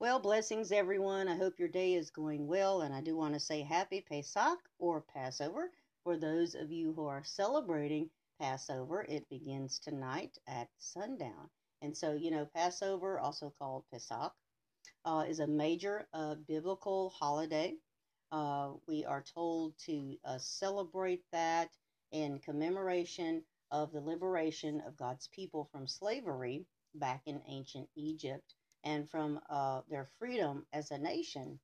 Well, blessings, everyone. I hope your day is going well, and I do want to say happy Pesach or Passover for those of you who are celebrating Passover. It begins tonight at sundown. And so, you know, Passover, also called Pesach, uh, is a major uh, biblical holiday. Uh, we are told to uh, celebrate that in commemoration of the liberation of God's people from slavery back in ancient Egypt and from uh, their freedom as a nation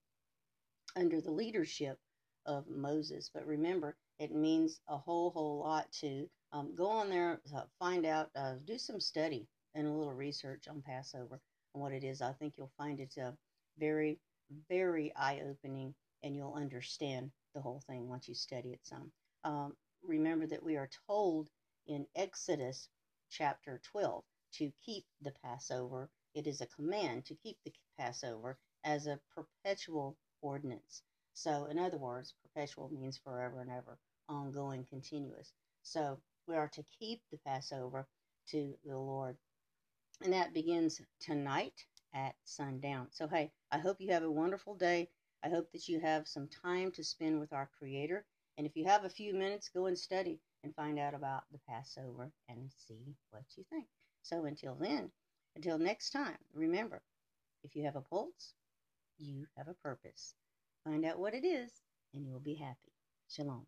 under the leadership of Moses. But remember, it means a whole, whole lot to um, go on there, uh, find out, uh, do some study and a little research on Passover and what it is. I think you'll find it very, very eye opening and you'll understand the whole thing once you study it some. Um, remember that we are told in Exodus chapter 12 to keep the Passover. It is a command to keep the Passover as a perpetual ordinance. So, in other words, perpetual means forever and ever, ongoing, continuous. So, we are to keep the Passover to the Lord. And that begins tonight at sundown. So, hey, I hope you have a wonderful day. I hope that you have some time to spend with our Creator. And if you have a few minutes, go and study and find out about the Passover and see what you think. So, until then, until next time, remember if you have a pulse, you have a purpose. Find out what it is, and you'll be happy. Shalom.